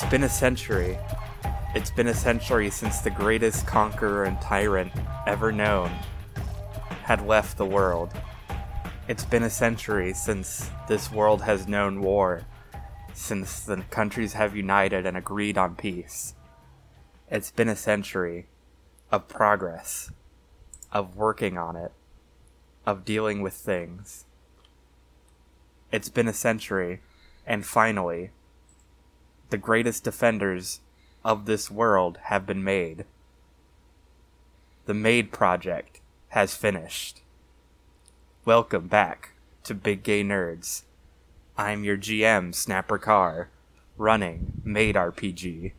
It's been a century. It's been a century since the greatest conqueror and tyrant ever known had left the world. It's been a century since this world has known war, since the countries have united and agreed on peace. It's been a century of progress, of working on it, of dealing with things. It's been a century, and finally, the greatest defenders of this world have been made. The Maid Project has finished. Welcome back to Big Gay Nerds. I'm your GM, Snapper Carr, running Maid RPG.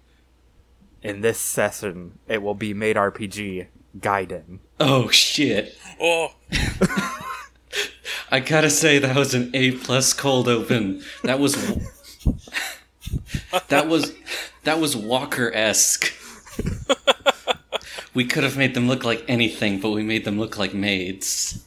In this session, it will be Maid RPG Gaiden. Oh shit. Oh, I gotta say that was an A plus cold open. That was that was that was Walker esque. We could have made them look like anything, but we made them look like maids.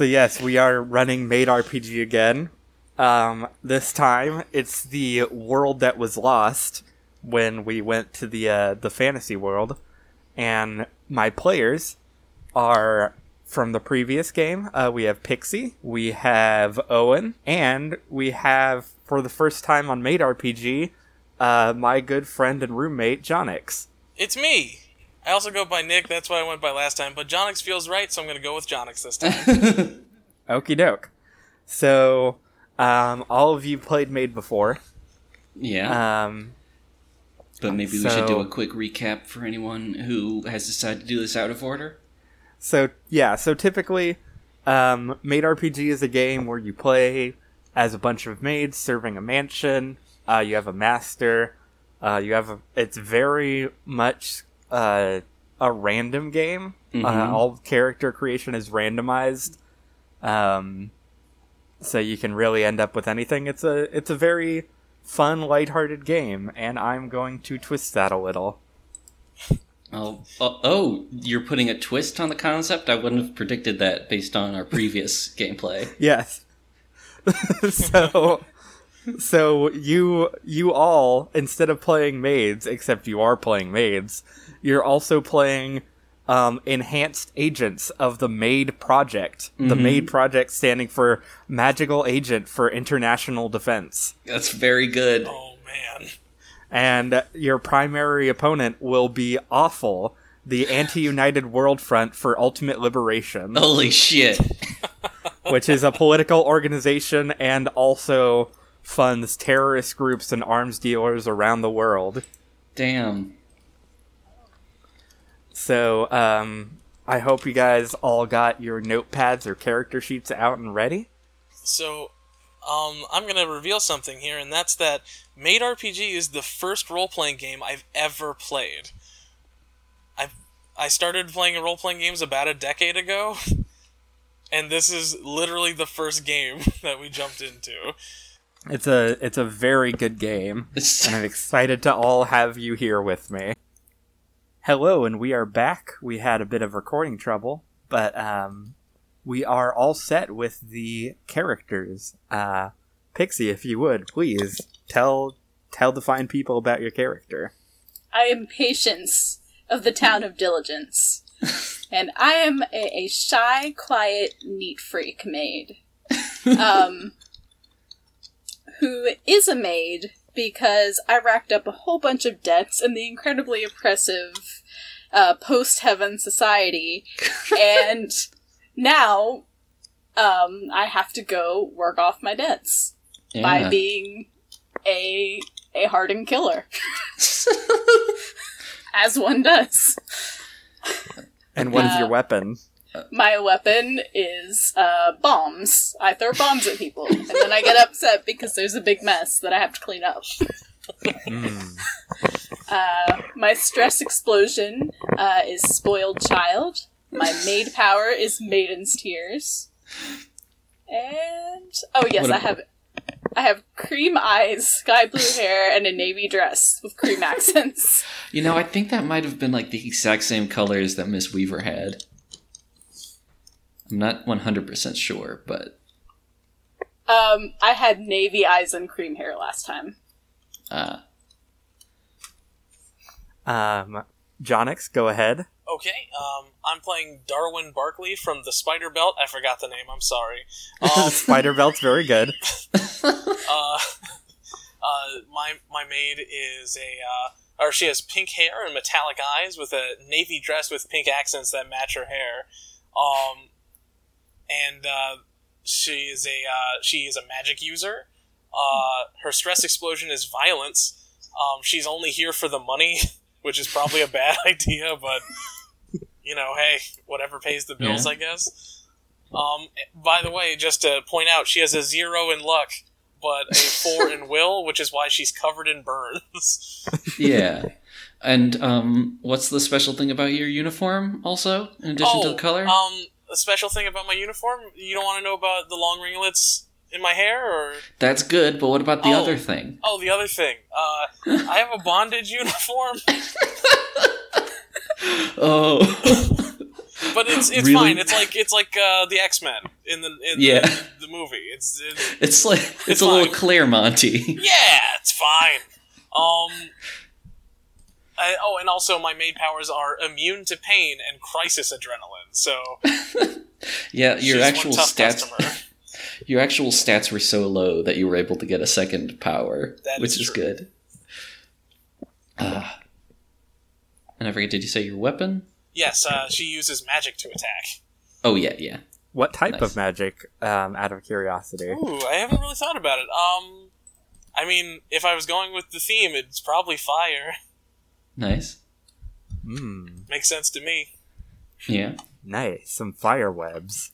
So yes, we are running Maid RPG again. Um, this time, it's the world that was lost when we went to the uh, the fantasy world, and my players are from the previous game. Uh, we have Pixie, we have Owen, and we have for the first time on Maid RPG, uh, my good friend and roommate Jonix. it's me. I also go by Nick. That's what I went by last time. But Jonix feels right, so I'm going to go with Jonix this time. Okie doke. So, um, all of you played Maid before. Yeah, Um, but maybe we should do a quick recap for anyone who has decided to do this out of order. So yeah, so typically, um, Maid RPG is a game where you play as a bunch of maids serving a mansion. Uh, you have a master. Uh, you have a, it's very much uh, a random game. Uh, Mhm. all character creation is randomized, um, so you can really end up with anything. It's a it's a very fun, lighthearted game, and I'm going to twist that a little. Oh, oh, oh, you're putting a twist on the concept? I wouldn't have predicted that based on our previous gameplay. Yes. so so you you all instead of playing maids, except you are playing maids, you're also playing um, enhanced agents of the MAID project. The MAID project standing for Magical Agent for International Defense. That's very good. oh man. And your primary opponent will be Awful, the anti-United World Front for Ultimate Liberation. Holy shit. which is a political organization and also funds terrorist groups and arms dealers around the world. Damn. So, um, I hope you guys all got your notepads or character sheets out and ready. So, um, I'm going to reveal something here, and that's that Maid RPG is the first role playing game I've ever played. I've I started playing role playing games about a decade ago, and this is literally the first game that we jumped into. It's a it's a very good game, and I'm excited to all have you here with me. Hello, and we are back. We had a bit of recording trouble, but um, we are all set with the characters. Uh, Pixie, if you would please tell tell the fine people about your character. I am Patience of the town of Diligence. and I am a, a shy, quiet, neat freak maid. Um, who is a maid because I racked up a whole bunch of debts in the incredibly oppressive uh, post heaven society. and now um, I have to go work off my debts by being a a hardened killer. As one does. And what is your Uh, weapon? My weapon is uh, bombs. I throw bombs at people, and then I get upset because there's a big mess that I have to clean up. Mm. Uh, my stress explosion uh, is spoiled child. My maid power is maiden's tears. And oh yes, What I have I have cream eyes, sky blue hair, and a navy dress with cream accents. You know, I think that might have been like the exact same colors that Miss Weaver had. I'm not 100% sure, but Um, I had navy eyes and cream hair last time. Uh, Um, Jonix, go ahead. Okay, um, I'm playing Darwin Barkley from the Spider Belt. I forgot the name. I'm sorry. Um, Spider Belt's very good. uh, uh, my my maid is a, uh, or she has pink hair and metallic eyes with a navy dress with pink accents that match her hair. Um, and uh, she is a uh, she is a magic user. Uh, her stress explosion is violence. Um, she's only here for the money, which is probably a bad idea, but you know, hey, whatever pays the bills, Yeah. I guess. Um, by the way, just to point out, she has a zero in luck, but a four in will, which is why she's covered in burns. yeah. And um, what's the special thing about your uniform? Also, in addition to the color. Um, a special thing about my uniform. You don't want to know about the long ringlets in my hair, or That's good, but what about the Oh. other thing? oh, the other thing. Uh, I have a bondage uniform, Oh, but it's it's Really? fine. It's like it's like uh, the X Men in the in Yeah. the, the movie. It's, it's it's like it's, It's a little fine. Claremonty. yeah, it's fine. Um. I, oh, and also my maid powers are immune to pain and crisis adrenaline. So yeah, your actual stats. Customer. Your actual stats were so low that you were able to get a second power, That which is is, good. Ah. and I forget, did you say your weapon? Yes, uh, she uses magic to attack. Oh yeah, yeah. What type Nice. of magic, um, out of curiosity? Ooh, I haven't really thought about it. Um, I mean, if I was going with the theme, it's probably fire. Nice. Hmm, Makes sense to me. Yeah. nice. Some fire webs.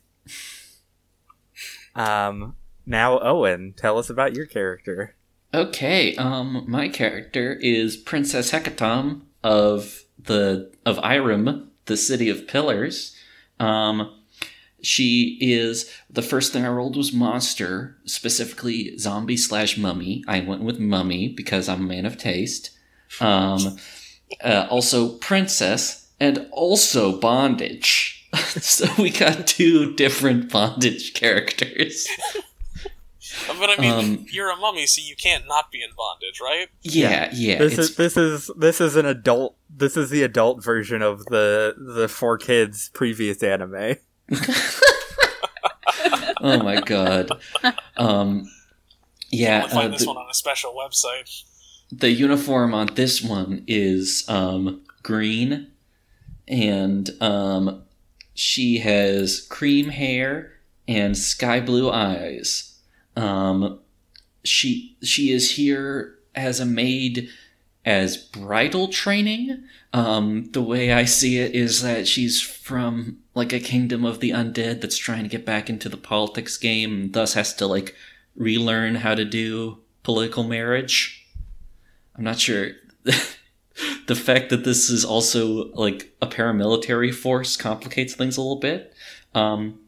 Um, now Owen, tell us about your character. Okay, um, my character is Princess Hecatom of the of Irem, the city of pillars. Um, she is the first thing I rolled was monster, specifically zombie slash mummy. I went with mummy because I'm a man of taste. Um, uh, also princess and also bondage. so we got two different bondage characters. But I mean, Um, you're a mummy, so you can't not be in bondage, right? Yeah, yeah. This is this is this is an adult. This is the adult version of the the four kids previous anime. oh my god. Um, yeah, You'll find uh, this the, one on a special website. the uniform on this one is um, green, and um, she has cream hair and sky blue eyes. Um, she she is here as a maid as bridal training. Um, the way I see it is that she's from like a kingdom of the undead that's trying to get back into the politics game, and thus has to like relearn how to do political marriage. I'm not sure. the fact that this is also like a paramilitary force complicates things a little bit. Um,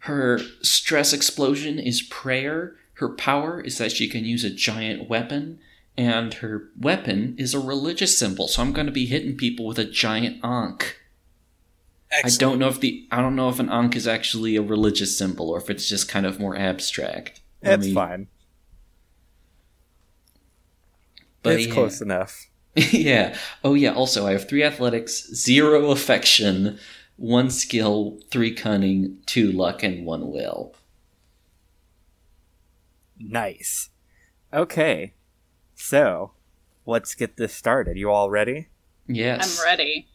her stress explosion is prayer. Her power is that she can use a giant weapon, and her weapon is a religious symbol. So I'm going to be hitting people with a giant ankh. I don't know if the I don't know if an ankh is actually a religious symbol or if it's just kind of more abstract. Let It's me- fine. But it's yeah. close enough. yeah. Oh yeah. Also, I have three athletics, zero affection, one skill, three cunning, two luck, and one will. Nice. Okay. So, let's get this started. You all ready? Yes. I'm ready.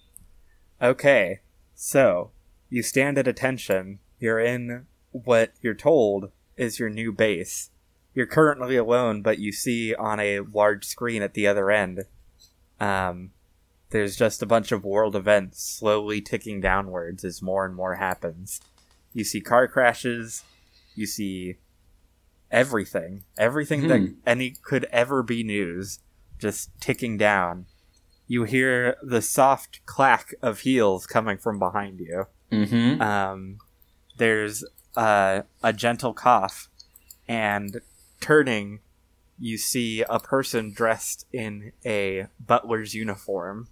Okay. So, you stand at attention. You're in what you're told is your new base. You're currently alone, but you see on a large screen at the other end, um, there's just a bunch of world events slowly ticking downwards as more and more happens. You see car crashes, you see everything, everything that Hmm. any could ever be news, just ticking down. You hear the soft clack of heels coming from behind you. Mm-hmm. Um, there's uh, a gentle cough, and turning, you see a person dressed in a butler's uniform.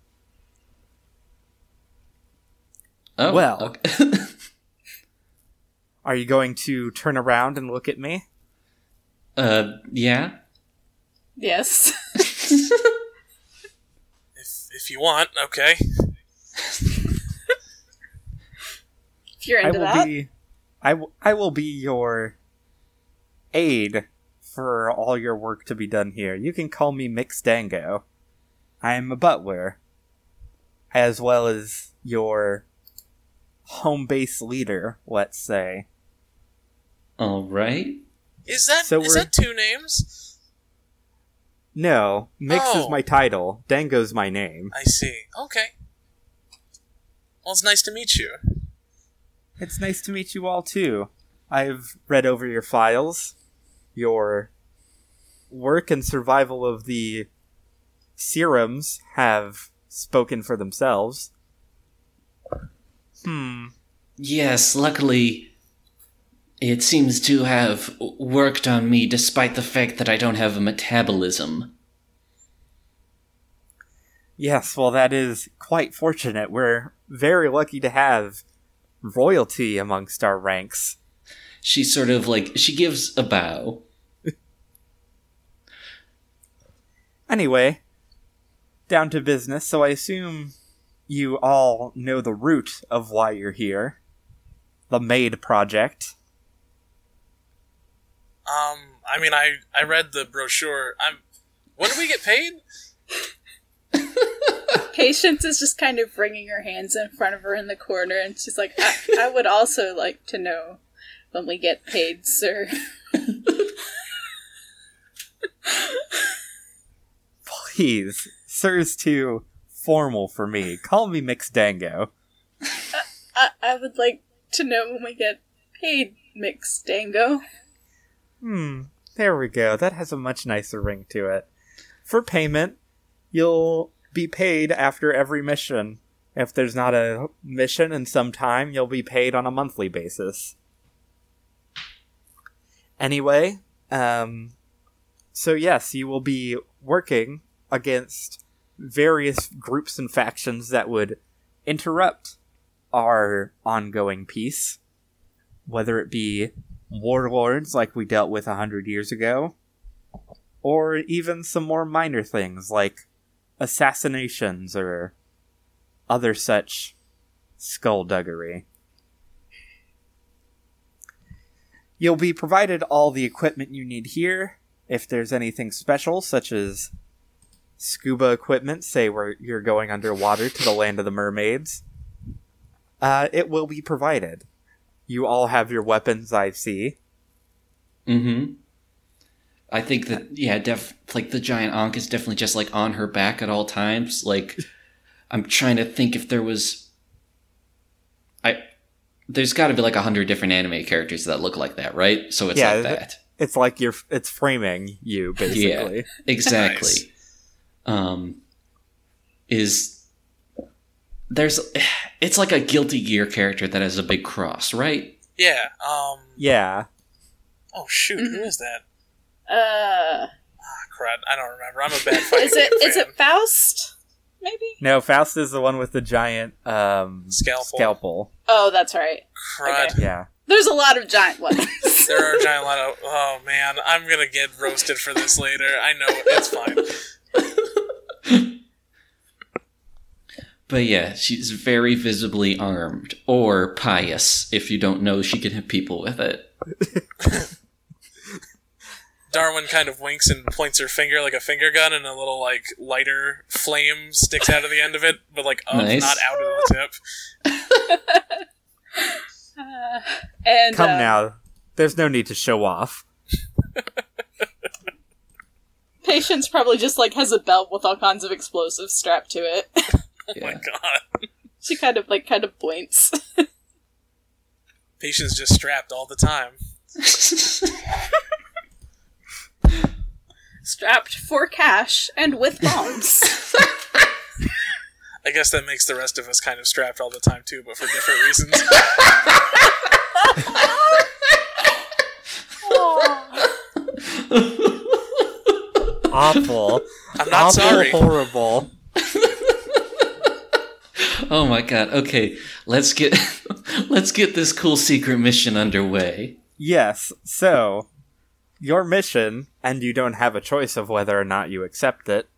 Oh well. okay. Are you going to turn around and look at me? Uh, yeah. Yes. If if you want, okay. if you're into I into will that. be I, w- I will be your aid for all your work to be done here. You can call me Mix Dango. I am a butler, as well as your home base leader, let's say. All right. Is that is So we're- that two names? No, Mix is Oh. my title. Dango's my name. I see. Okay. Well, it's nice to meet you. It's nice to meet you all too. I've read over your files, your work and survival of the serums have spoken for themselves. Hmm. Yes, luckily, it seems to have worked on me despite the fact that I don't have a metabolism. Yes, well, that is quite fortunate. We're very lucky to have royalty amongst our ranks. She sort of like, she gives a bow. Anyway, down to business. So I assume you all know the root of why you're here. The Maid Project. Um, I mean, I I read the brochure. I'm. When do we get paid? Patience is just kind of wringing her hands in front of her in the corner, and she's like, I, I would also like to know when we get paid, sir. Please, sir's too formal for me. Call me Mix Dango. I, I would like to know when we get paid, Mix Dango. Hmm, there we go. That has a much nicer ring to it. For payment, you'll be paid after every mission. If there's not a mission in some time, you'll be paid on a monthly basis. Anyway, um, so yes, you will be working against various groups and factions that would interrupt our ongoing peace, whether it be warlords like we dealt with a hundred years ago, or even some more minor things like assassinations or other such skullduggery. You'll be provided all the equipment you need here. If there's anything special, such as scuba equipment, say where you're going underwater to the land of the mermaids, uh, it will be provided. You all have your weapons, I see. Mm-hmm. I think that yeah, def like the giant Ankh is definitely just like on her back at all times. Like I'm trying to think if there was I there's got to be like a hundred different anime characters that look like that, right? So it's Yeah, like that. It's like you're it's framing you basically. Exactly. Nice. Um is there's it's like a guilty gear character that has a big cross, right? Yeah. Um. Yeah. Oh shoot, who Mhm. is that? Uh, Ah, crud. I don't remember. I'm a bad fighting is it game is it Faust? Maybe. No, Faust is the one with the giant um Scalpel. scalpel. Oh, that's right. Crud. Okay. Yeah. There's a lot of giant ones. There are a giant lot of. Oh man, I'm gonna get roasted for this later. I know it. it's fine. But yeah, she's very visibly armed or pious if you don't know she can hit people with it. Darwin kind of winks and points her finger like a finger gun, and a little like lighter flame sticks out of the end of it, but like up, Nice. not out of the tip. Uh, and Come uh, now. There's no need to show off. Patience probably just like has a belt with all kinds of explosives strapped to it. Oh my god, she kind of like kind of points. patient's just strapped all the time. strapped for cash and with bombs. I guess that makes the rest of us kind of strapped all the time too, but for different reasons. Awful. I'm not Awful, sorry. horrible. oh my god. Okay, let's get let's get this cool secret mission underway. Yes. So, your mission, and you don't have a choice of whether or not you accept it.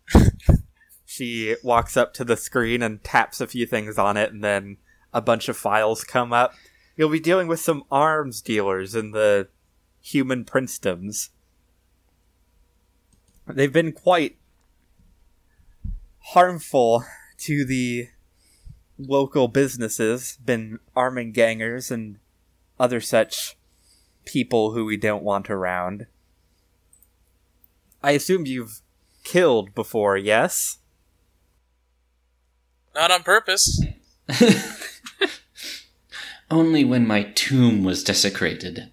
she walks up to the screen and taps a few things on it, and then a bunch of files come up. You'll be dealing with some arms dealers in the human princedoms. They've been quite harmful to the local businesses, been arming gangers and other such people who we don't want around. I assume you've killed before, yes? Not on purpose. Only when my tomb was desecrated.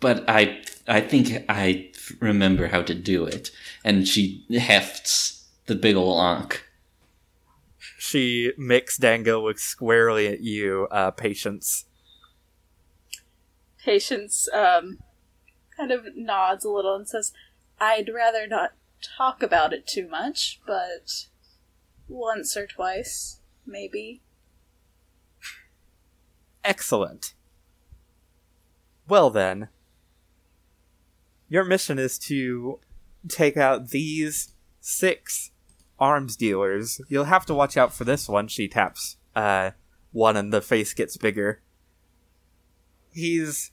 But I I think I remember how to do it. And she hefts the big ol' ankh. She Mix Dango looks squarely at you, uh, Patience. Patience um, kind of nods a little and says, I'd rather not talk about it too much, but once or twice, maybe. Excellent. Well then, your mission is to take out these six arms dealers. You'll have to watch out for this one. She taps uh, one, and the face gets bigger. He's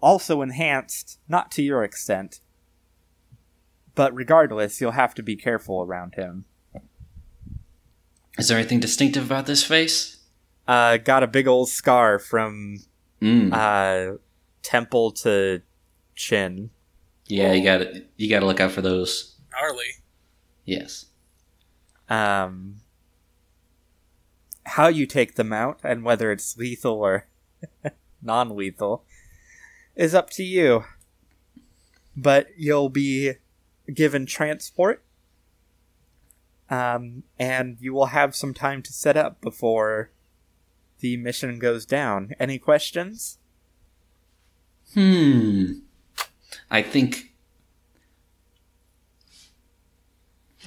also enhanced, not to your extent, but regardless, you'll have to be careful around him. Is there anything distinctive about this face? Uh, got a big old scar from Mm. uh, temple to chin. Yeah, you got to You got to look out for those. Gnarly. Yes. um, how you take them out and whether it's lethal or non-lethal is up to you. But you'll be given transport, um, and you will have some time to set up before the mission goes down. Any questions? Hmm. I think.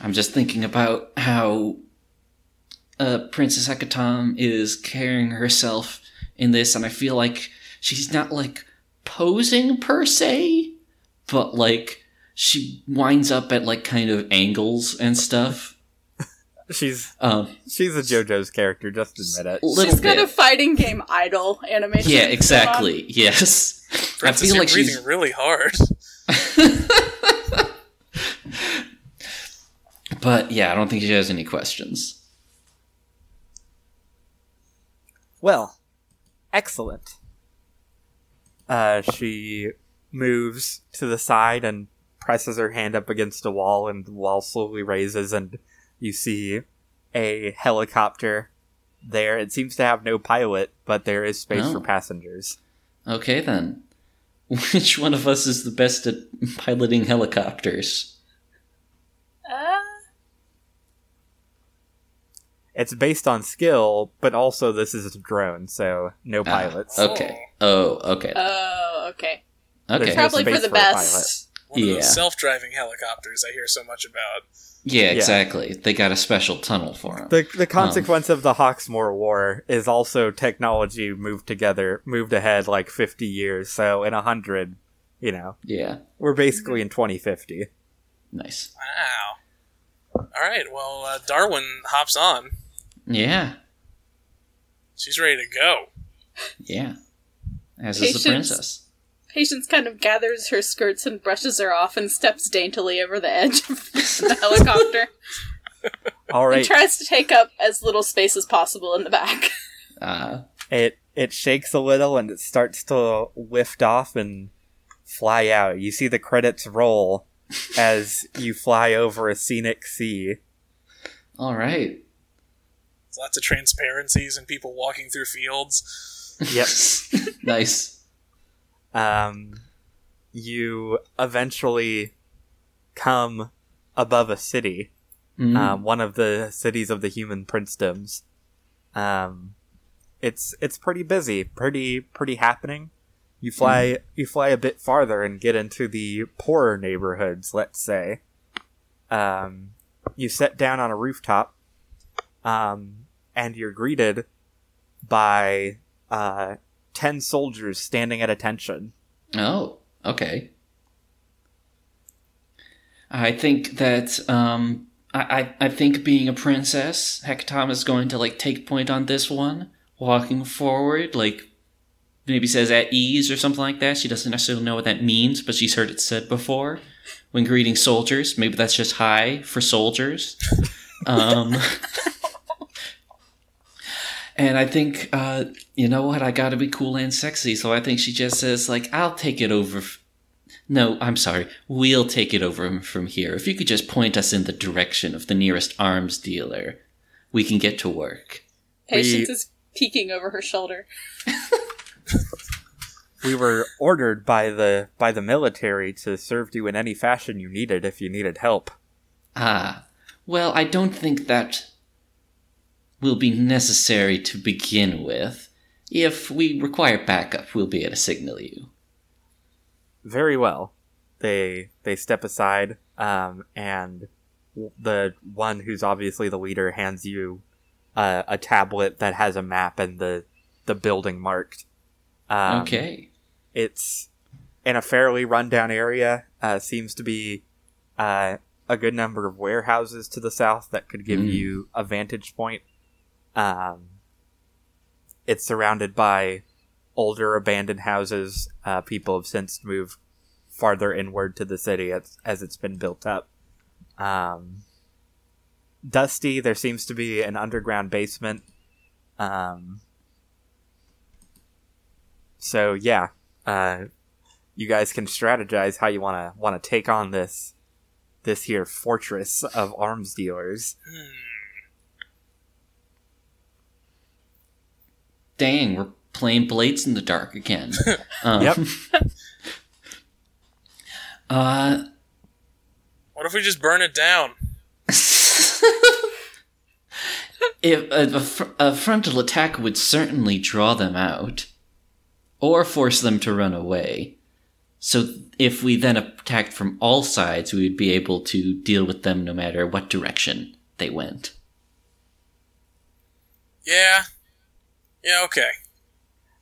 I'm just thinking about how uh, Princess Hecatom is carrying herself in this, and I feel like she's not like posing per se, but like she winds up at like kind of angles and stuff. She's Um, she's a JoJo's character. Just admit it. little She's got a fighting game idol animation. yeah, exactly. Yes. Princess, I feel you're like breathing she's really hard. But yeah, I don't think she has any questions. Well, excellent. Uh, she moves to the side and presses her hand up against a wall, and the wall slowly raises, and you see a helicopter there. It seems to have no pilot, but there is space Oh. for passengers. Okay then. Which one of us is the best at piloting helicopters? Uh, It's based on skill, but also this is a drone, so no Ah, pilots. okay. Oh, okay. oh, okay. Okay. there's Probably for the for best. One of those self-driving helicopters I hear so much about. Yeah, exactly. They got a special tunnel for them. The the consequence of the Hawksmoor War is also technology moved together, moved ahead like fifty years. So in a hundred, you know, yeah. we're basically in twenty fifty. Nice. Wow. All right. Well, uh, Darwin hops on. Yeah. She's ready to go. Yeah. As is the princess. Patience kind of gathers her skirts and brushes her off and steps daintily over the edge of the helicopter All and tries to take up as little space as possible in the back. Uh, it it shakes a little and it starts to lift off and fly out. You see the credits roll as you fly over a scenic sea. all right. Lots of transparencies and people walking through fields. Yep. nice. Um, you eventually come above a city. Mm. um, one of the cities of the human princedoms. Um, it's it's pretty busy, pretty pretty happening. You fly you fly a bit farther and get into the poorer neighborhoods. Let's say, um, you sit down on a rooftop, um, and you're greeted by uh, ten soldiers standing at attention. Oh, okay. I think that um, I, I I think being a princess, Hecatom is going to like take point on this one, walking forward, like maybe says at ease or something like that. She doesn't necessarily know what that means, but she's heard it said before when greeting soldiers. Maybe that's just hi for soldiers. um, and I think, uh, you know what? I gotta be cool and sexy. So I think she just says, like, I'll take it over. F- no, I'm sorry. We'll take it over from here. If you could just point us in the direction of the nearest arms dealer, we can get to work. Patience We- is peeking over her shoulder. We were ordered by the by the military to serve you in any fashion you needed if you needed help. Ah, well, I don't think that will be necessary to begin with. If we require backup, we'll be able to signal you. Very well. They they step aside, um, and the one who's obviously the leader hands you uh, a tablet that has a map and the the building marked. Um, okay. It's in a fairly rundown area. Uh, seems to be uh, a good number of warehouses to the south that could give Mm. you a vantage point. Um, it's surrounded by older abandoned houses. Uh, people have since moved farther inward to the city as, as it's been built up. Um, dusty. There seems to be an underground basement. Um, so yeah, uh, you guys can strategize how you want to want to take on this this here fortress of arms dealers. Dang, we're playing Blades in the Dark again. Um, Yep. uh, What if we just burn it down? if a, a, fr- a frontal attack would certainly draw them out, or force them to run away. So if we then attacked from all sides, we would be able to deal with them no matter what direction they went. Yeah. Yeah, okay.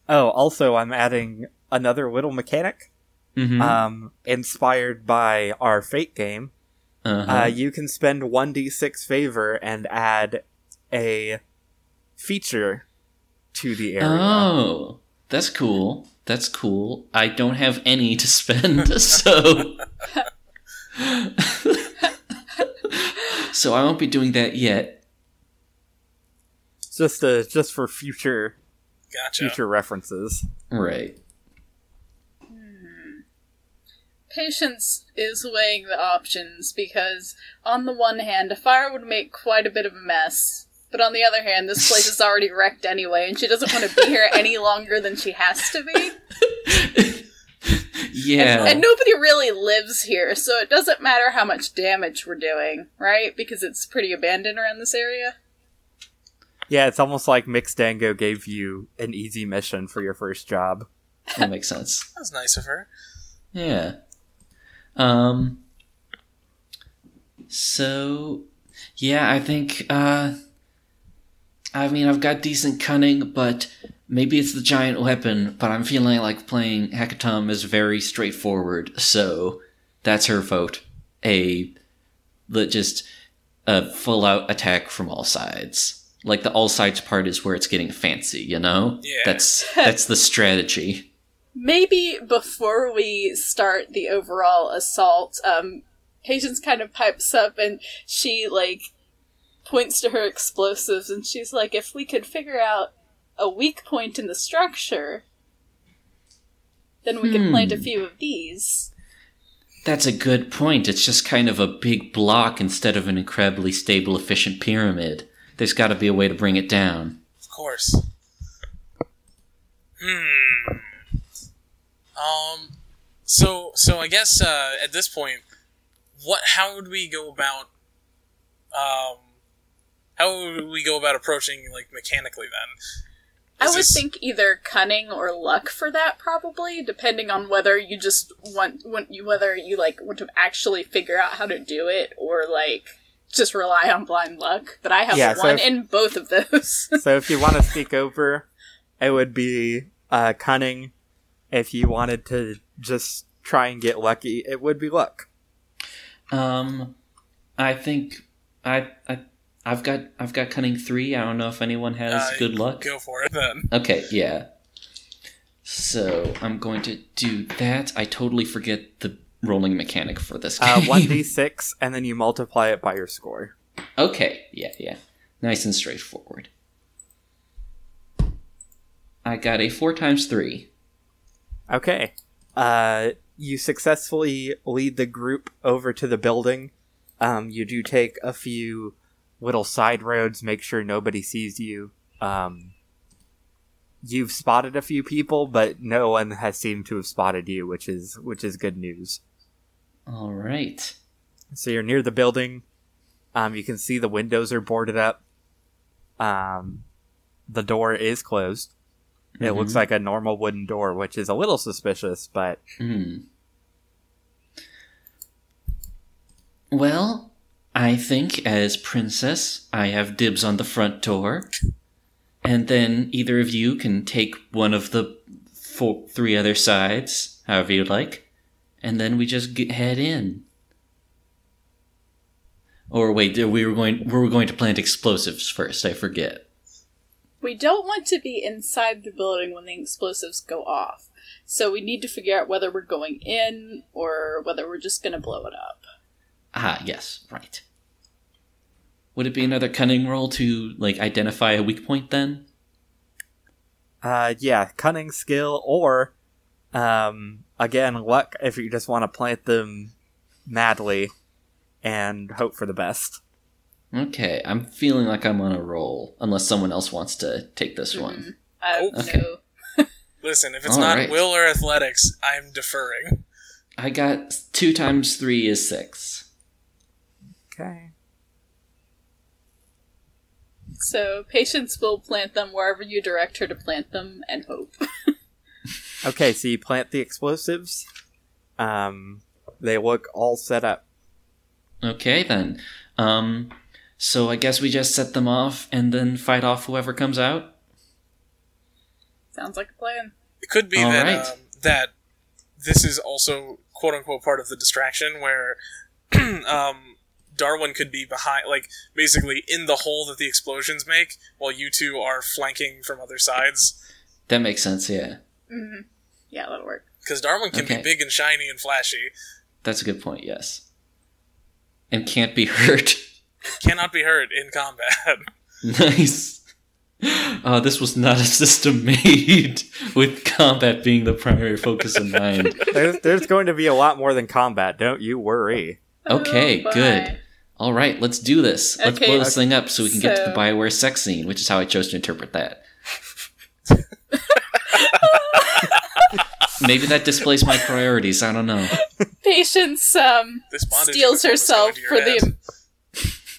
Oh, also, I'm adding another little mechanic, Mm-hmm. um, inspired by our Fate game. uh-huh. Uh, you can spend 1d6 favor and add a feature to the area. Oh, that's cool. That's cool. I don't have any to spend, so. so I won't be doing that yet. Just uh, just for future Gotcha. future references. Right. Patience is weighing the options because, on the one hand, a fire would make quite a bit of a mess. But on the other hand, this place is already wrecked anyway, and she doesn't want to be here any longer than she has to be. Yeah. And nobody really lives here, so it doesn't matter how much damage we're doing, right? Because it's pretty abandoned around this area. Yeah, it's almost like Mixdango gave you an easy mission for your first job. that makes sense. That's nice of her. Yeah. Um. So, yeah, I think. Uh, I mean, I've got decent cunning, but maybe it's the giant weapon. But I'm feeling like playing Hecatomb is very straightforward, so that's her vote. A, the just a full out attack from all sides. Like the all sides part is where it's getting fancy, you know. Yeah. That's that's the strategy. Maybe before we start the overall assault, um, Patience kind of pipes up and she, like, points to her explosives and she's like, if we could figure out a weak point in the structure, then we could plant a Hmm. few of these. That's a good point. It's just kind of a big block instead of an incredibly stable, efficient pyramid. There's got to be a way to bring it down. Of course. Hmm. Um. So so I guess uh, at this point, what? How would we go about? Um. How would we go about approaching like mechanically then? I would this- think either cunning or luck for that, probably, depending on whether you just want, want you whether you like want to actually figure out how to do it or like just rely on blind luck. But I have Yeah, so one if- in both of those. so if you want to speak over, it would be uh, cunning. If you wanted to just try and get lucky, it would be luck. Um, I think I I I've got I've got cunning three. I don't know if anyone has Uh, good luck. Go for it then. Okay, yeah. So I'm going to do that. I totally forget the rolling mechanic for this game. Uh, 1d6, and then you multiply it by your score. Okay, yeah, yeah. Nice and straightforward. I got a four times three. Okay. Uh, you successfully lead the group over to the building. Um, you do take a few little side roads, make sure nobody sees you. Um, you've spotted a few people, but no one has seemed to have spotted you, which is which is good news. All right. So you're near the building. Um, you can see the windows are boarded up. Um, the door is closed. It looks Mhm. like a normal wooden door, which is a little suspicious, but Hmm. Well, I think as princess, I have dibs on the front door, and then either of you can take one of the four, three other sides, however you'd like, and then we just get, head in. Or wait, we were going we were going to plant explosives first. I forget. We don't want to be inside the building when the explosives go off. So we need to figure out whether we're going in or whether we're just going to blow it up. Ah, yes, right. Would it be another cunning roll to like identify a weak point then? uh, yeah, cunning skill or, um, again, luck if you just want to plant them madly and hope for the best. Okay, I'm feeling like I'm on a roll, unless someone else wants to take this one. I Oh. don't Okay. know. Listen, if it's All not right. will or athletics, I'm deferring. I got two times three is six. Okay. So patience will plant them wherever you direct her to plant them and hope. Okay, so you plant the explosives. Um, they look all set up. Okay then. Um, so I guess we just set them off and then fight off whoever comes out. Sounds like a plan. It could be All that right. um, that this is also quote unquote part of the distraction where um, Darwin could be behind, like basically in the hole that the explosions make, while you two are flanking from other sides. That makes sense. Yeah, hmm Yeah, that'll work. Because Darwin can Okay. be big and shiny and flashy, that's a good point. Yes, and can't be hurt. cannot be hurt in combat. nice. Uh, this was not a system made with combat being the primary focus in mind. There's, there's going to be a lot more than combat. Don't you worry. Okay, Oh, good. Bye. All right, let's do this. Let's Okay, blow this thing up so we can get to the so- Bioware sex scene, which is how I chose to interpret that. Maybe that displays my priorities. I don't know. Patience um, steels herself for the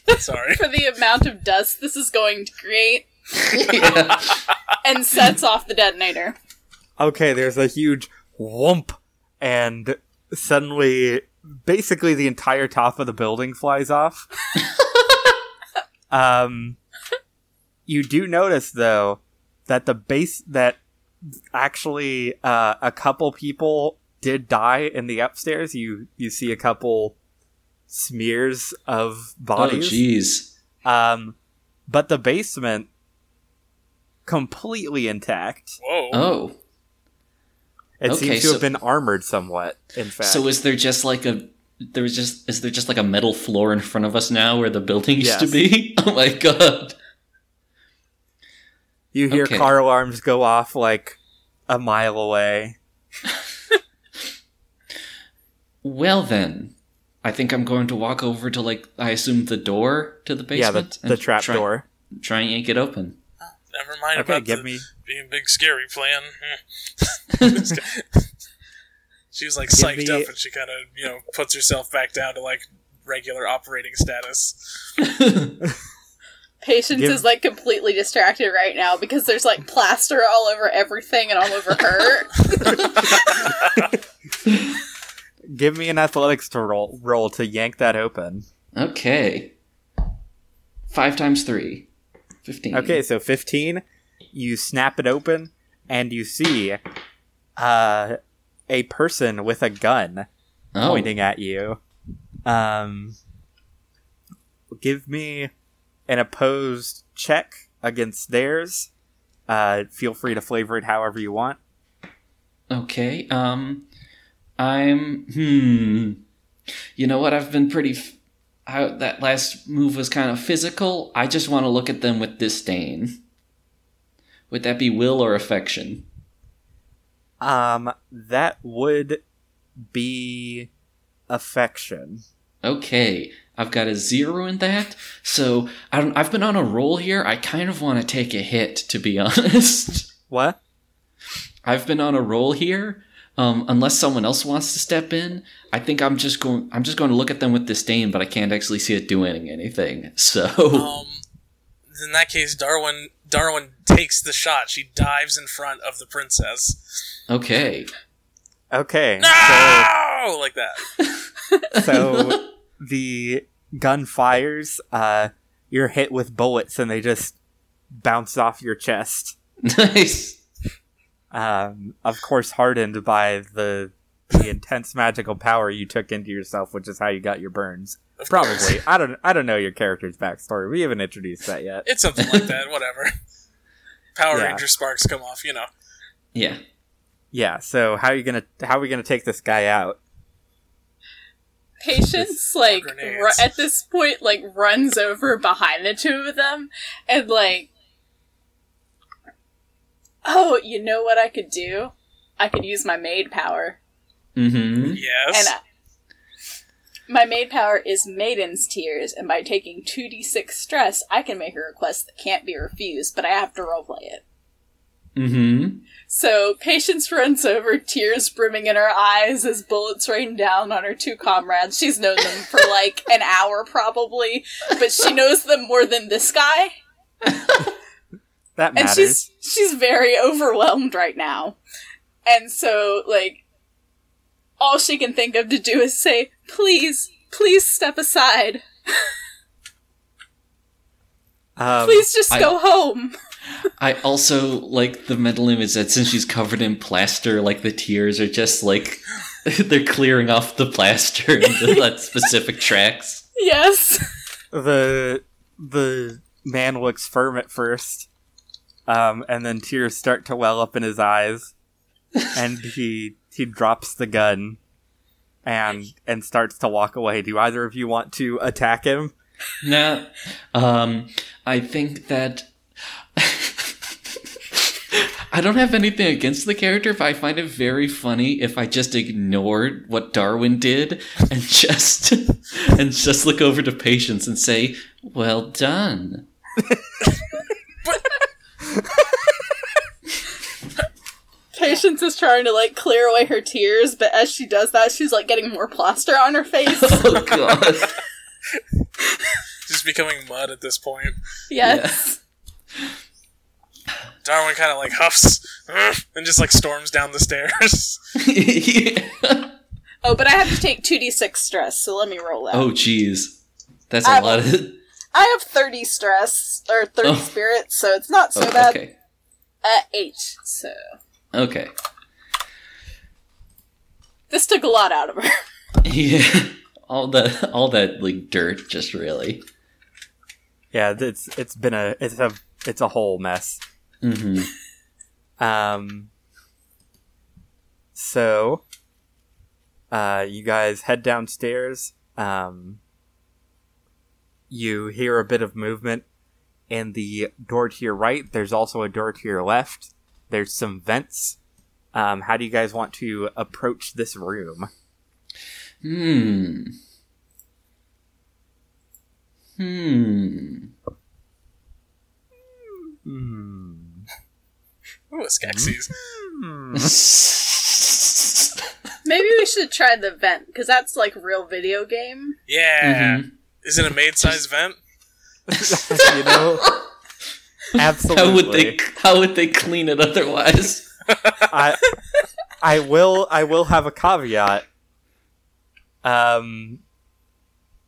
head. Sorry. for the amount of dust this is going to create Yeah. and sets off the detonator. Okay, there's a huge whoomp, and suddenly, basically, the entire top of the building flies off. um, you do notice though that the base that actually uh, a couple people did die in the upstairs. You you see a couple smears of bodies. Oh, bodies. jeez. um, but the basement completely intact. Whoa. Oh, It Okay, seems to so- have been armored somewhat. In fact, so is there just like a there was just is there just like a metal floor in front of us now where the building used to be? Oh my god. you hear okay. car alarms go off like a mile away. Well then, I think I'm going to walk over to like I assume the door to the yeah, basement. the, the trap try, door. Try and yank it open. Uh, never mind Okay, about give the me being big scary plan. Hmm. This guy- she was like Give psyched me- up and she kind of, you know, puts herself back down to like regular operating status. Patience Give- is like completely distracted right now because there's like plaster all over everything and all over her. give me an athletics to roll roll to yank that open. okay. Five times three. Fifteen. Okay, so 15, you snap it open and you see uh a person with a gun Oh, pointing at you. Um, give me an opposed check against theirs. Uh, feel free to flavor it however you want. okay. Um, I'm. Hmm. You know what? I've been pretty. F- I, that last move was kind of physical. I just want to look at them with disdain. Would that be will or affection? Um, that would be affection. Okay, I've got a zero in that. So I don't, I've been on a roll here. I kind of want to take a hit, to be honest. What? I've been on a roll here. Um, unless someone else wants to step in, I think I'm just going. I'm just going to look at them with disdain, but I can't actually see it doing anything. So Um, in that case, Darwin Darwin takes the shot. She dives in front of the princess. okay, Okay. No, like that. So, so the gun fires. Uh, you're hit with bullets, and they just bounce off your chest. nice. um, of course hardened by the the intense magical power you took into yourself, which is how you got your burns. Of course. Probably. I don't. I don't know your character's backstory. We haven't introduced that yet. It's something like that. Whatever. Power Yeah. Ranger sparks come off. You know. Yeah. Yeah. So how are you gonna how are we gonna take this guy out? Patience, like, grenades. ru- at this point, like, runs over behind the two of them and, like, oh, you know what I could do? I could use my maid power. Mm-hmm. Yes. And I, my maid power is Maiden's Tears, and by taking 2d6 stress, I can make a request that can't be refused, but I have to roleplay it. Mm-hmm. So Patience runs over, tears brimming in her eyes as bullets rain down on her two comrades. She's known them for like an hour probably, but she knows them more than this guy. That And she's she's very overwhelmed right now. And so like all she can think of to do is say, "Please, please step aside. um, Please just I- go home." I also like the mental image that since she's covered in plaster, like the tears are just like they're clearing off the plaster in the, that specific tracks. Yes. the the man looks firm at first, um, and then tears start to well up in his eyes, and he he drops the gun, and and starts to walk away. Do either of you want to attack him? No. um, I think that I don't have anything against the character, but I find it very funny if I just ignored what Darwin did and just and just look over to Patience and say, "Well done." Patience is trying to like clear away her tears, but as she does that, she's like getting more plaster on her face. Oh God. Just becoming mud at this point. yes. Darwin kind of like huffs and just like storms down the stairs. Yeah. Oh, but I have to take 2d6 stress, so let me roll that. Oh, jeez. That's a I- lot of. I have 30 stress, or 30 Oh. spirit, so it's not so Oh, bad. okay. Uh, 8, so. Okay. This took a lot out of her. Yeah. All that, all that like dirt, just really. Yeah, it's it's been a it's a it's a whole mess. hmm Um. So, uh, you guys head downstairs. Um, you hear a bit of movement in the door to your right. There's also a door to your left. There's some vents. Um, how do you guys want to approach this room? Hmm. Hmm. Hmm. Ooh, Skeksis. Maybe we should try the vent, because that's like real video game. Yeah. Mhm. Is it a maid-sized vent? you know, absolutely. How would they? How would they clean it otherwise? I I will I will have a caveat. Um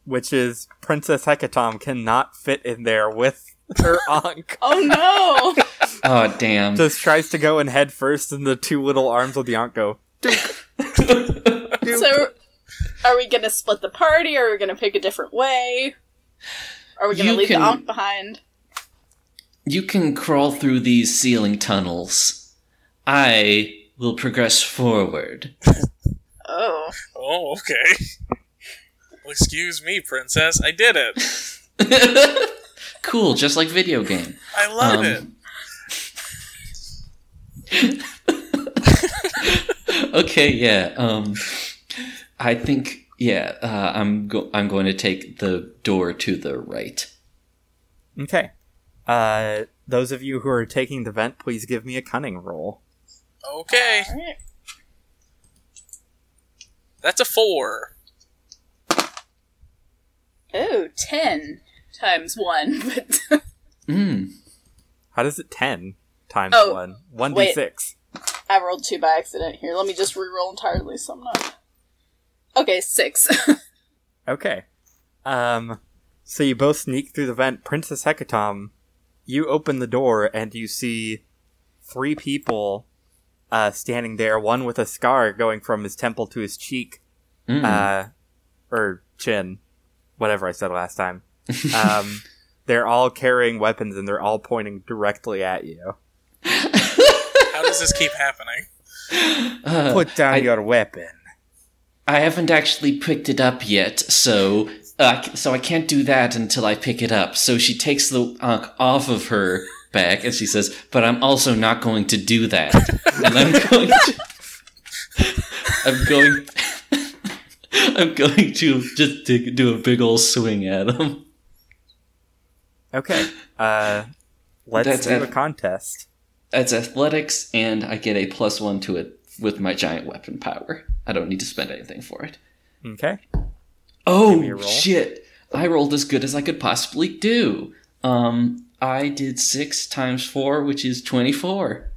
which is Princess Hecatom cannot fit in there with her Ankh. Oh no! Oh damn! Just tries to go in head first and the two little arms of the Ankh go So, are we gonna split the party? Or are we gonna pick a different way? Are we gonna You leave can- the Ankh behind? You can crawl through these ceiling tunnels. I will progress forward. Oh, Oh, okay. Well, excuse me, princess. I did it. cool, just like video game. I love Um, it. okay, yeah. Um, I think yeah. Uh, I'm go- I'm going to take the door to the right. Okay. Uh, those of you who are taking the vent, please give me a cunning roll. Okay, alright. that's a four. Oh, 10 times 1. But Mm. How does it 10 times Oh, 1? 1d6. I rolled 2 by accident here. Let me just re-roll entirely so I'm not... Okay, 6. Okay. Um, so you both sneak through the vent. Princess Hecatom, you open the door and you see three people uh, standing there, one with a scar going from his temple to his cheek, Mm. uh, or chin, whatever I said last time. Um, they're all carrying weapons and they're all pointing directly at you. How does this keep happening? Uh, Put down I- your weapon. I haven't actually picked it up yet, so uh, so I can't do that until I pick it up. So she takes the ankh off of her back and she says, "But I'm also not going to do that." and I'm going to I'm going I'm going to just do a big old swing at him. Okay. Uh, let's That's do a contest. That's athletics, and I get a plus one to it with my giant weapon power. I don't need to spend anything for it. Okay. Me a Oh shit! I rolled as good as I could possibly do. Um, I did six times four, which is twenty-four.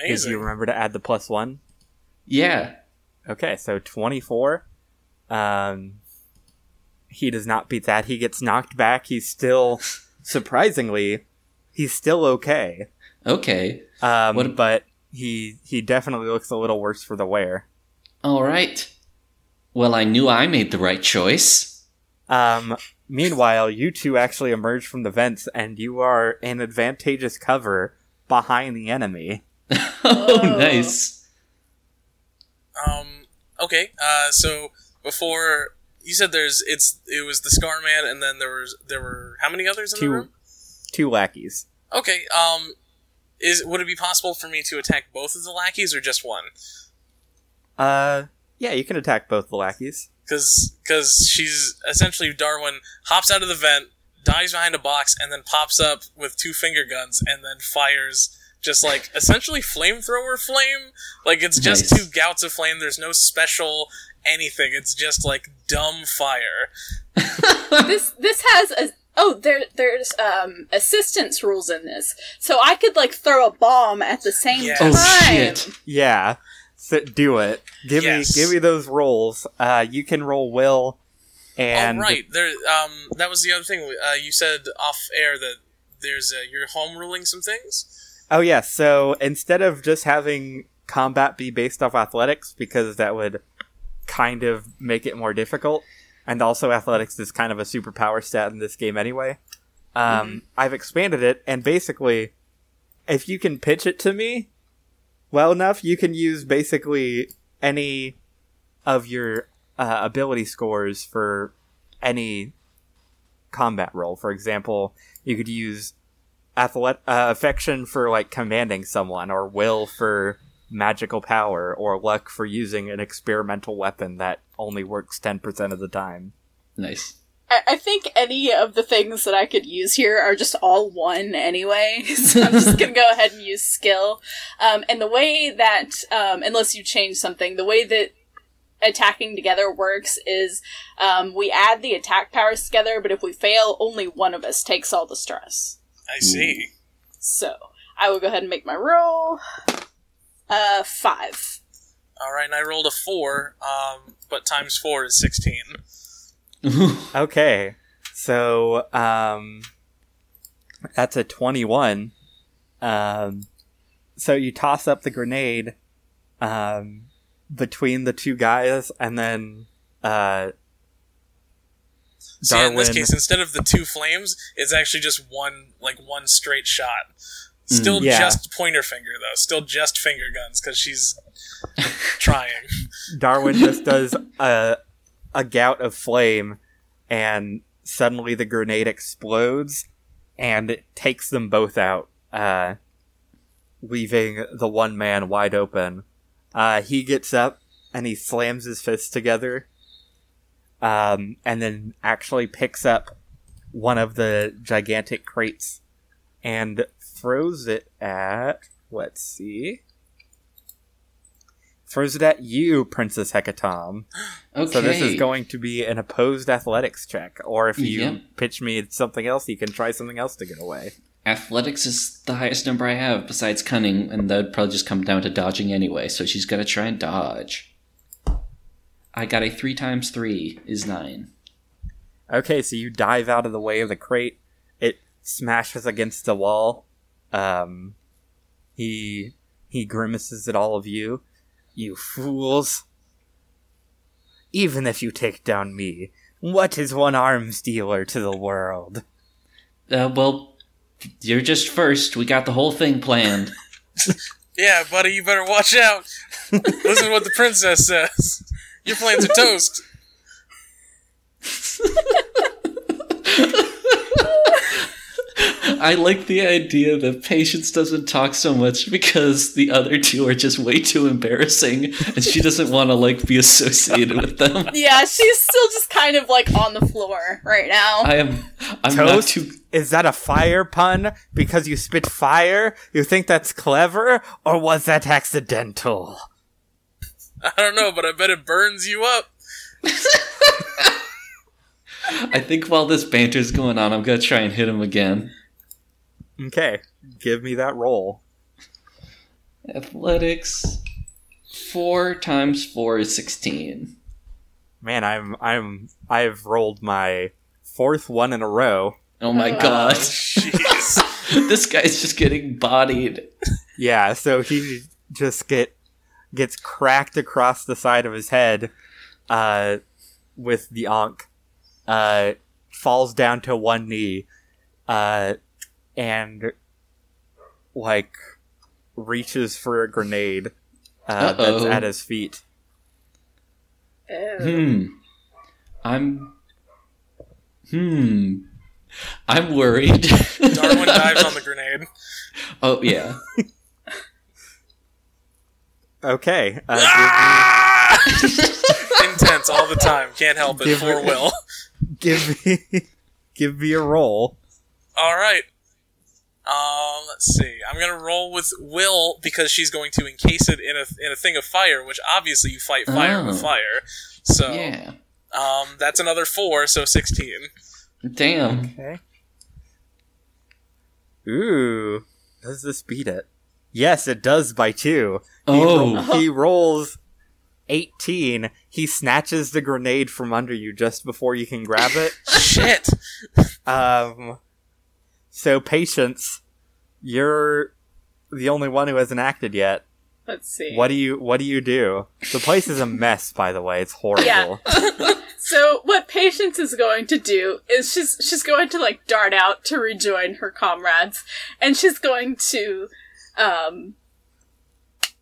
Amazing. Did you remember to add the plus one? Yeah. Okay, so 24. Um, he does not beat that. He gets knocked back. He's still, surprisingly, he's still okay. Okay. Um, What- but he he definitely looks a little worse for the wear. All right. Well, I knew I made the right choice. Um, meanwhile, you two actually emerge from the vents, and you are in advantageous cover behind the enemy. oh, nice. Um. Okay. Uh. So before you said there's it's it was the Scar Man, and then there was there were how many others in the Two room? two lackeys. Okay. Um. Is would it be possible for me to attack both of the lackeys or just one? Uh, yeah, you can attack both the lackeys. Because because she's essentially Darwin hops out of the vent, dives behind a box, and then pops up with two finger guns, and then fires just like essentially flamethrower flame. Like it's just Nice. two gouts of flame. There's no special anything. It's just like dumb fire. this this has a oh there there's um assistance rules in this so i could like throw a bomb at the same Yes. time Oh shit! Yeah, so do it. Give Yes. me give me those rolls. Uh, you can roll will, and oh right, there. Um, that was the other thing. Uh, you said off air that there's a, you're home ruling some things. Oh yeah, so instead of just having combat be based off athletics, because that would kind of make it more difficult, and also athletics is kind of a superpower stat in this game anyway. Um, I've expanded it, and basically, if you can pitch it to me well enough, you can use basically any of your uh, ability scores for any combat role. For example, you could use uh, affection for like commanding someone, or will for magical power, or luck for using an experimental weapon that only works ten percent of the time. Nice. I, I think any of the things that i could use here are just all one anyway so i'm just gonna go ahead and use skill um, and the way that um, unless you change something the way that attacking together works is um, we add the attack powers together but if we fail only one of us takes all the stress I see. So I will go ahead and make my roll. Uh, five. All right, and I rolled a four. Um, but times four is sixteen. Okay, so um, that's a twenty-one. Um, so you toss up the grenade, um, between the two guys, and then uh, So yeah, in this case, instead of the two flames, it's actually just one like one straight shot. Still Mm, yeah. just pointer finger though. Still just finger guns because she's trying. Darwin just does a a gout of flame, and suddenly the grenade explodes, and it takes them both out, uh, leaving the one man wide open. Uh, he gets up and he slams his fists together, um, and then actually picks up one of the gigantic crates and throws it at. Let's see. Throws it at you, Princess Hecatom. Okay. So this is going to be an opposed athletics check, or if you Yep. pitch me something else, you can try something else to get away. Athletics is the highest number I have besides cunning, and that'd probably just come down to dodging anyway. So she's gonna try and dodge. I got a three times three is nine. Okay, so you dive out of the way of the crate. It smashes against the wall. Um, he he grimaces at all of you. You fools! Even if you take down me, what is one arms dealer to the world? Uh, well, you're just first. We got the whole thing planned. Yeah, buddy, you better watch out. Listen to what the princess says. Your plans are toast. I like the idea that Patience doesn't talk so much because the other two are just way too embarrassing, and she doesn't want to like be associated with them. Yeah, she's still just kind of like on the floor right now. I am. I'm not Toast? too. Is that a fire pun because you spit fire? You think that's clever, or was that accidental? I don't know, but I bet it burns you up. I think while this banter's going on, I'm gonna try and hit him again. Okay, give me that roll. Athletics. Four times four is sixteen. Man, I'm I'm I've rolled my fourth one in a row. Oh my Oh. god. Jeez. this guy's just getting bodied. Yeah, so he just get gets cracked across the side of his head uh with the ankh. Uh falls down to one knee uh and like reaches for a grenade uh that's at his feet. Ew. Hmm. I'm. Hmm. I'm worried. Darwin dives on the grenade. Oh yeah. Okay. Uh, Ah! Intense all the time. Can't help it. Give Poor her- Will. give me give me a roll. All right. Um, let's see. I'm gonna roll with Will because she's going to encase it in a in a thing of fire, which obviously you fight fire Oh. with fire. So, Yeah. um, that's another four, so sixteen. Damn. Okay. Ooh, does this beat it? Yes, it does by two. He, Oh. ro- he rolls 18. He snatches the grenade from under you just before you can grab it. Shit. Um, so patience, you're the only one who hasn't acted yet. Let's see. What do you What do you do? The place is a mess, by the way. It's horrible. Yeah. So what Patience is going to do is she's she's going to like dart out to rejoin her comrades, and she's going to um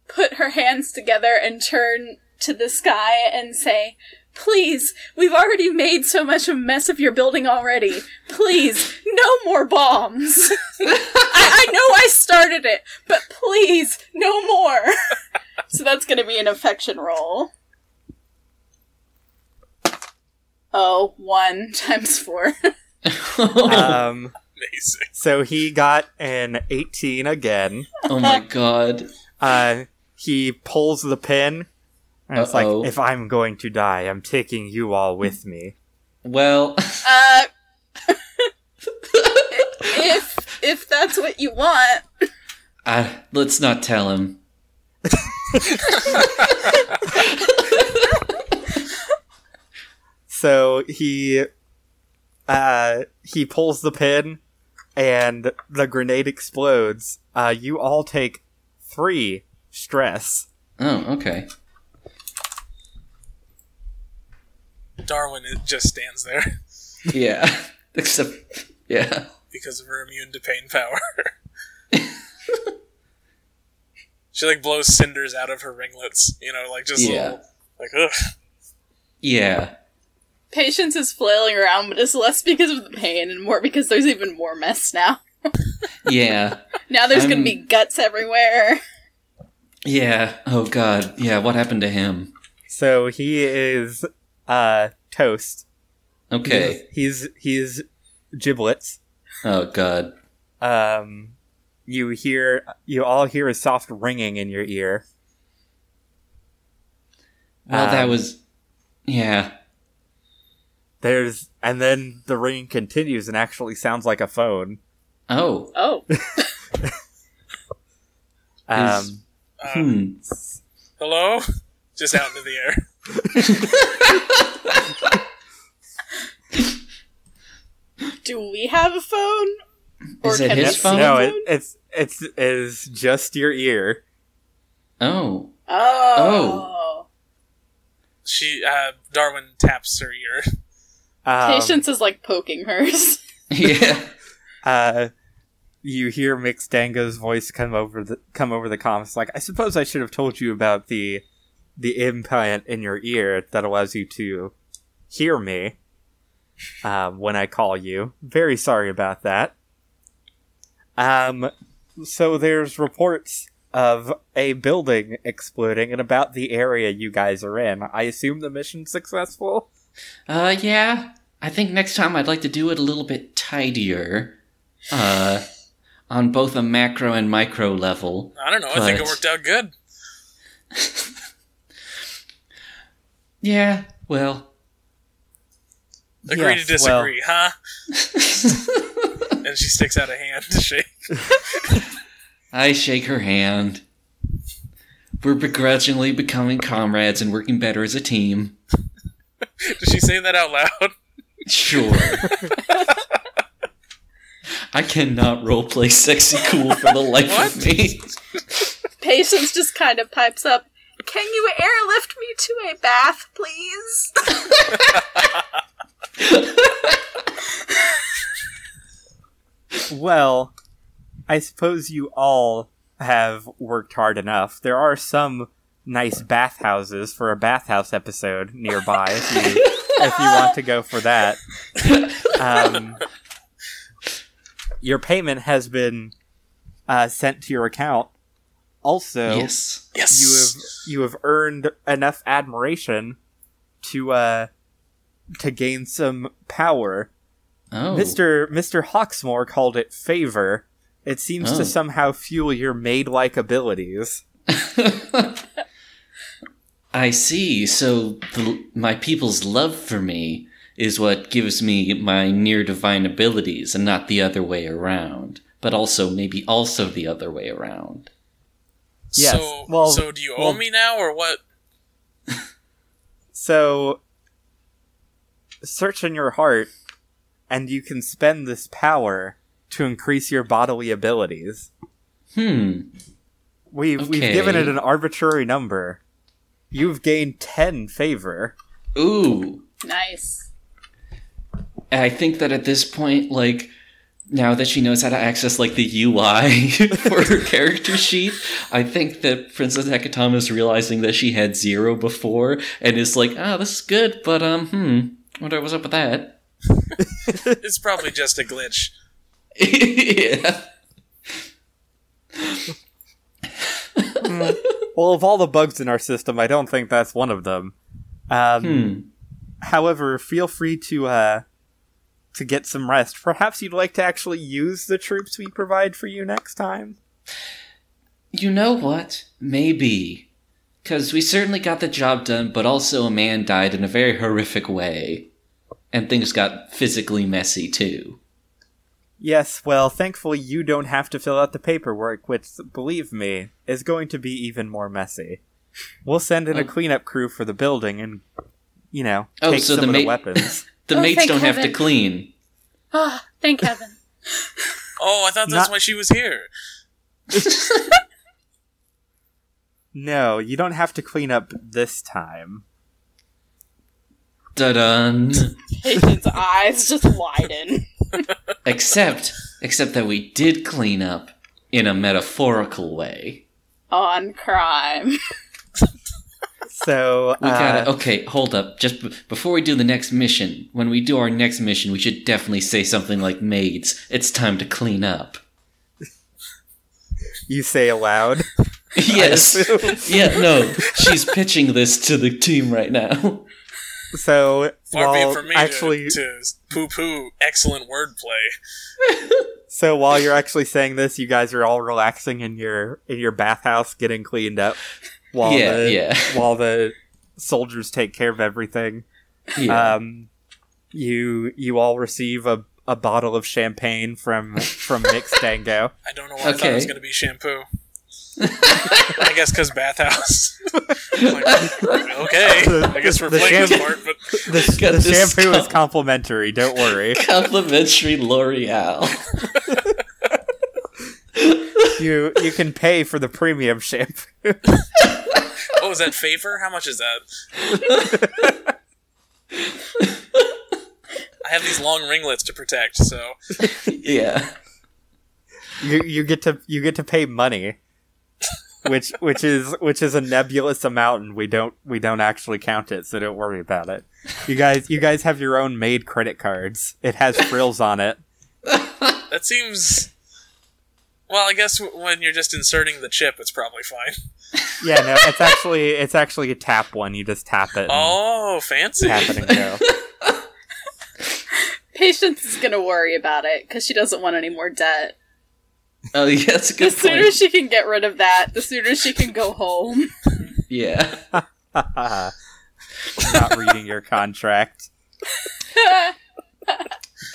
put her hands together and turn to the sky and say, "Please, we've already made so much of a mess of your building already. Please, no more bombs. I, I know I started it, but please, no more." so that's going to be an affection roll. Oh, one times four. Um, Amazing. so he got an 18 again. oh my god. uh, he pulls the pin. And it's Uh-oh. like, if I'm going to die, I'm taking you all with me. Well, Uh, if if that's what you want, uh, let's not tell him. So he, uh, he pulls the pin, and the grenade explodes. Uh, you all take three stress. Oh, okay. Darwin it just stands there Yeah. Except, yeah. because of her immune to pain power. she like blows cinders out of her ringlets, you know, like just Yeah. little, like ugh. Yeah. Patience is flailing around, but it's less because of the pain and more because there's even more mess now. Yeah. Now there's gonna be guts everywhere. Yeah. Oh god. Yeah, what happened to him? So he is uh toast. Okay. He's he's giblets. Oh god. Um you hear you all hear a soft ringing in your ear. Well, that Um, was yeah. There's and then the ringing continues and actually sounds like a phone. Oh. Oh, Um Is- Uh, Hmm. hello? Just out into the air. do we have a phone? Is it can his we see phone? no, it, it's it's is just your ear. Oh. Oh. She uh Darwin taps her ear. Um, Patience is like poking hers. Yeah. uh you hear Mixdango's voice come over the come over the comms like I suppose I should have told you about the the implant in your ear that allows you to hear me um, when I call you. Very sorry about that. Um so there's reports of a building exploding and about the area you guys are in. I assume the mission's successful. Uh, yeah. I think next time I'd like to do it a little bit tidier. Uh, on both a macro and micro level. I don't know, I think it worked out good. Yeah, well. Agree Yes, to disagree, huh? and she sticks out a hand to shake. I shake her hand. We're begrudgingly becoming comrades and working better as a team. Does she say that out loud? Sure. I cannot roleplay sexy cool for the life What? of me. Patience just kind of pipes up. Can you airlift me to a bath, please? Well, I suppose you all have worked hard enough. There are some nice bathhouses for a bathhouse episode nearby if you if you want to go for that. Um, your payment has been uh, sent to your account. Also, yes. Yes. you have you have earned enough admiration to uh to gain some power. Oh. Mr. Mr. Hawksmore called it favor. It seems Oh. to somehow fuel your maid-like abilities. I see. So the, my people's love for me is what gives me my near divine abilities and not the other way around. But also, maybe also the other way around. Yes, So, well- so do you well- owe me now or what? So search in your heart and you can spend this power to increase your bodily abilities. Hmm. We've we've given it an arbitrary number. You've gained 10 favor. Ooh. nice. I think that at this point, like, now that she knows how to access, like, the UI for her character sheet, I think that Princess Hecatom is realizing that she had zero before and is like, oh, this is good, but, um, hmm, wonder what's up with that. It's probably just a glitch. yeah. Well, of all the bugs in our system, I don't think that's one of them. Um, Hmm. However, feel free to uh, to get some rest. Perhaps you'd like to actually use the troops we provide for you next time. You know what? Maybe. Because we certainly got the job done, but also a man died in a very horrific way. And things got physically messy, too. Yes, well, thankfully you don't have to fill out the paperwork, which, believe me, is going to be even more messy. We'll send in a Oh. cleanup crew for the building and, you know, Oh, take so some the of the weapons. The Oh, mates don't have to clean. Ah, thank heaven. Oh, I thought that's Not- why she was here. No, you don't have to clean up this time. Dun. Patient's eyes just widen. except, except that we did clean up in a metaphorical way. On crime. So We uh, gotta. Okay, hold up. Just b- before we do the next mission, when we do our next mission, we should definitely say something like, "Maids, it's time to clean up." you say aloud. yes. yeah. No. She's pitching this to the team right now. So Far be it while from me actually, to, to poo-poo excellent wordplay. so while you're actually saying this, you guys are all relaxing in your in your bathhouse, getting cleaned up, while Yeah, the yeah. while the soldiers take care of everything. Yeah. Um, you you all receive a, a bottle of champagne from from Mixed Dango. I don't know why I thought it was going to be shampoo. I guess because bathhouse. Like, okay, I guess we're The playing this sham- part, but The, Got the this shampoo is complimentary. Don't worry. Complimentary L'Oreal. You you can pay for the premium shampoo. oh, is that favor? How much is that? I have these long ringlets to protect, so yeah. you you get to you get to pay money which which is which is a nebulous amount and we don't we don't actually count it so don't worry about it you guys you guys have your own maid credit cards it has frills on it that seems. Well, I guess w- when you're just inserting the chip, it's probably fine. yeah no it's actually it's actually a tap one you just tap it Oh, fancy! tap it and go Patience is gonna worry about it because she doesn't want any more debt. Oh, yeah, that's a good. The good sooner point. she can get rid of that, the sooner she can go home. Yeah. not reading your contract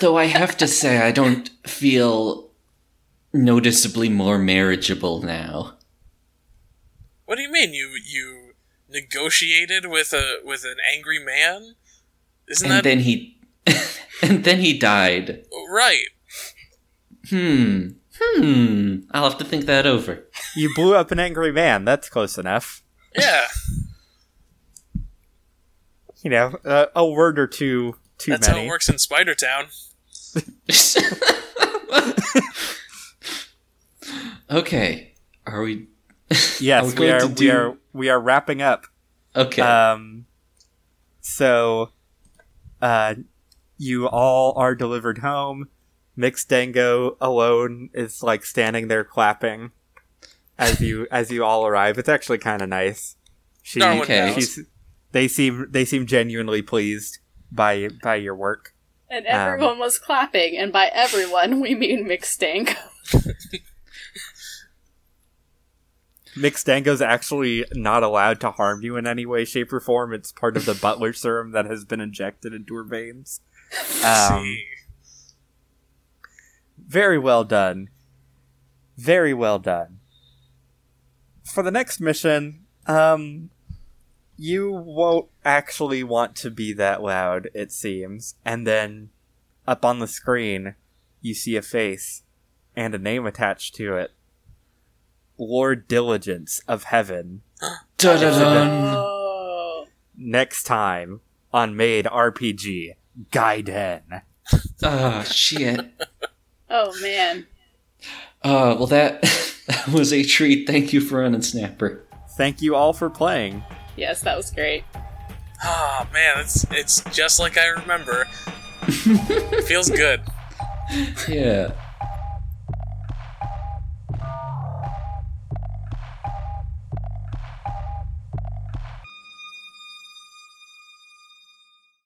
Though I have to say, I don't feel noticeably more marriageable now. What do you mean you you negotiated with a with an angry man? Isn't And that then he, and then he died. right? Hmm. Hmm. I'll have to think that over. you blew up an angry man that's close enough Yeah, you know uh, a word or two too that's how it works in Spider Town. okay. Are we? yes Are we we are to we are we are wrapping up Okay. Um, so, uh, you all are delivered home. Mixed Dango alone is like standing there clapping as you as you all arrive. It's actually kind of nice. She, Okay. she's, they seem they seem genuinely pleased by by your work. And Um, everyone was clapping, and by everyone we mean McStank. Mixed Dango's actually not allowed to harm you in any way, shape, or form. It's part of the butler serum that has been injected into her veins. Um, See. Very well done. Very well done. For the next mission, um, you won't actually want to be that loud, it seems. And then, up on the screen, you see a face and a name attached to it. Lord Diligence of Heaven. Oh. Next time on Maid RPG Gaiden. Oh shit. Oh man. Uh, well that, that was a treat. Thank you for running Snapper. Thank you all for playing. Yes, that was great. Ah man, it's it's just like I remember. Feels good. Yeah.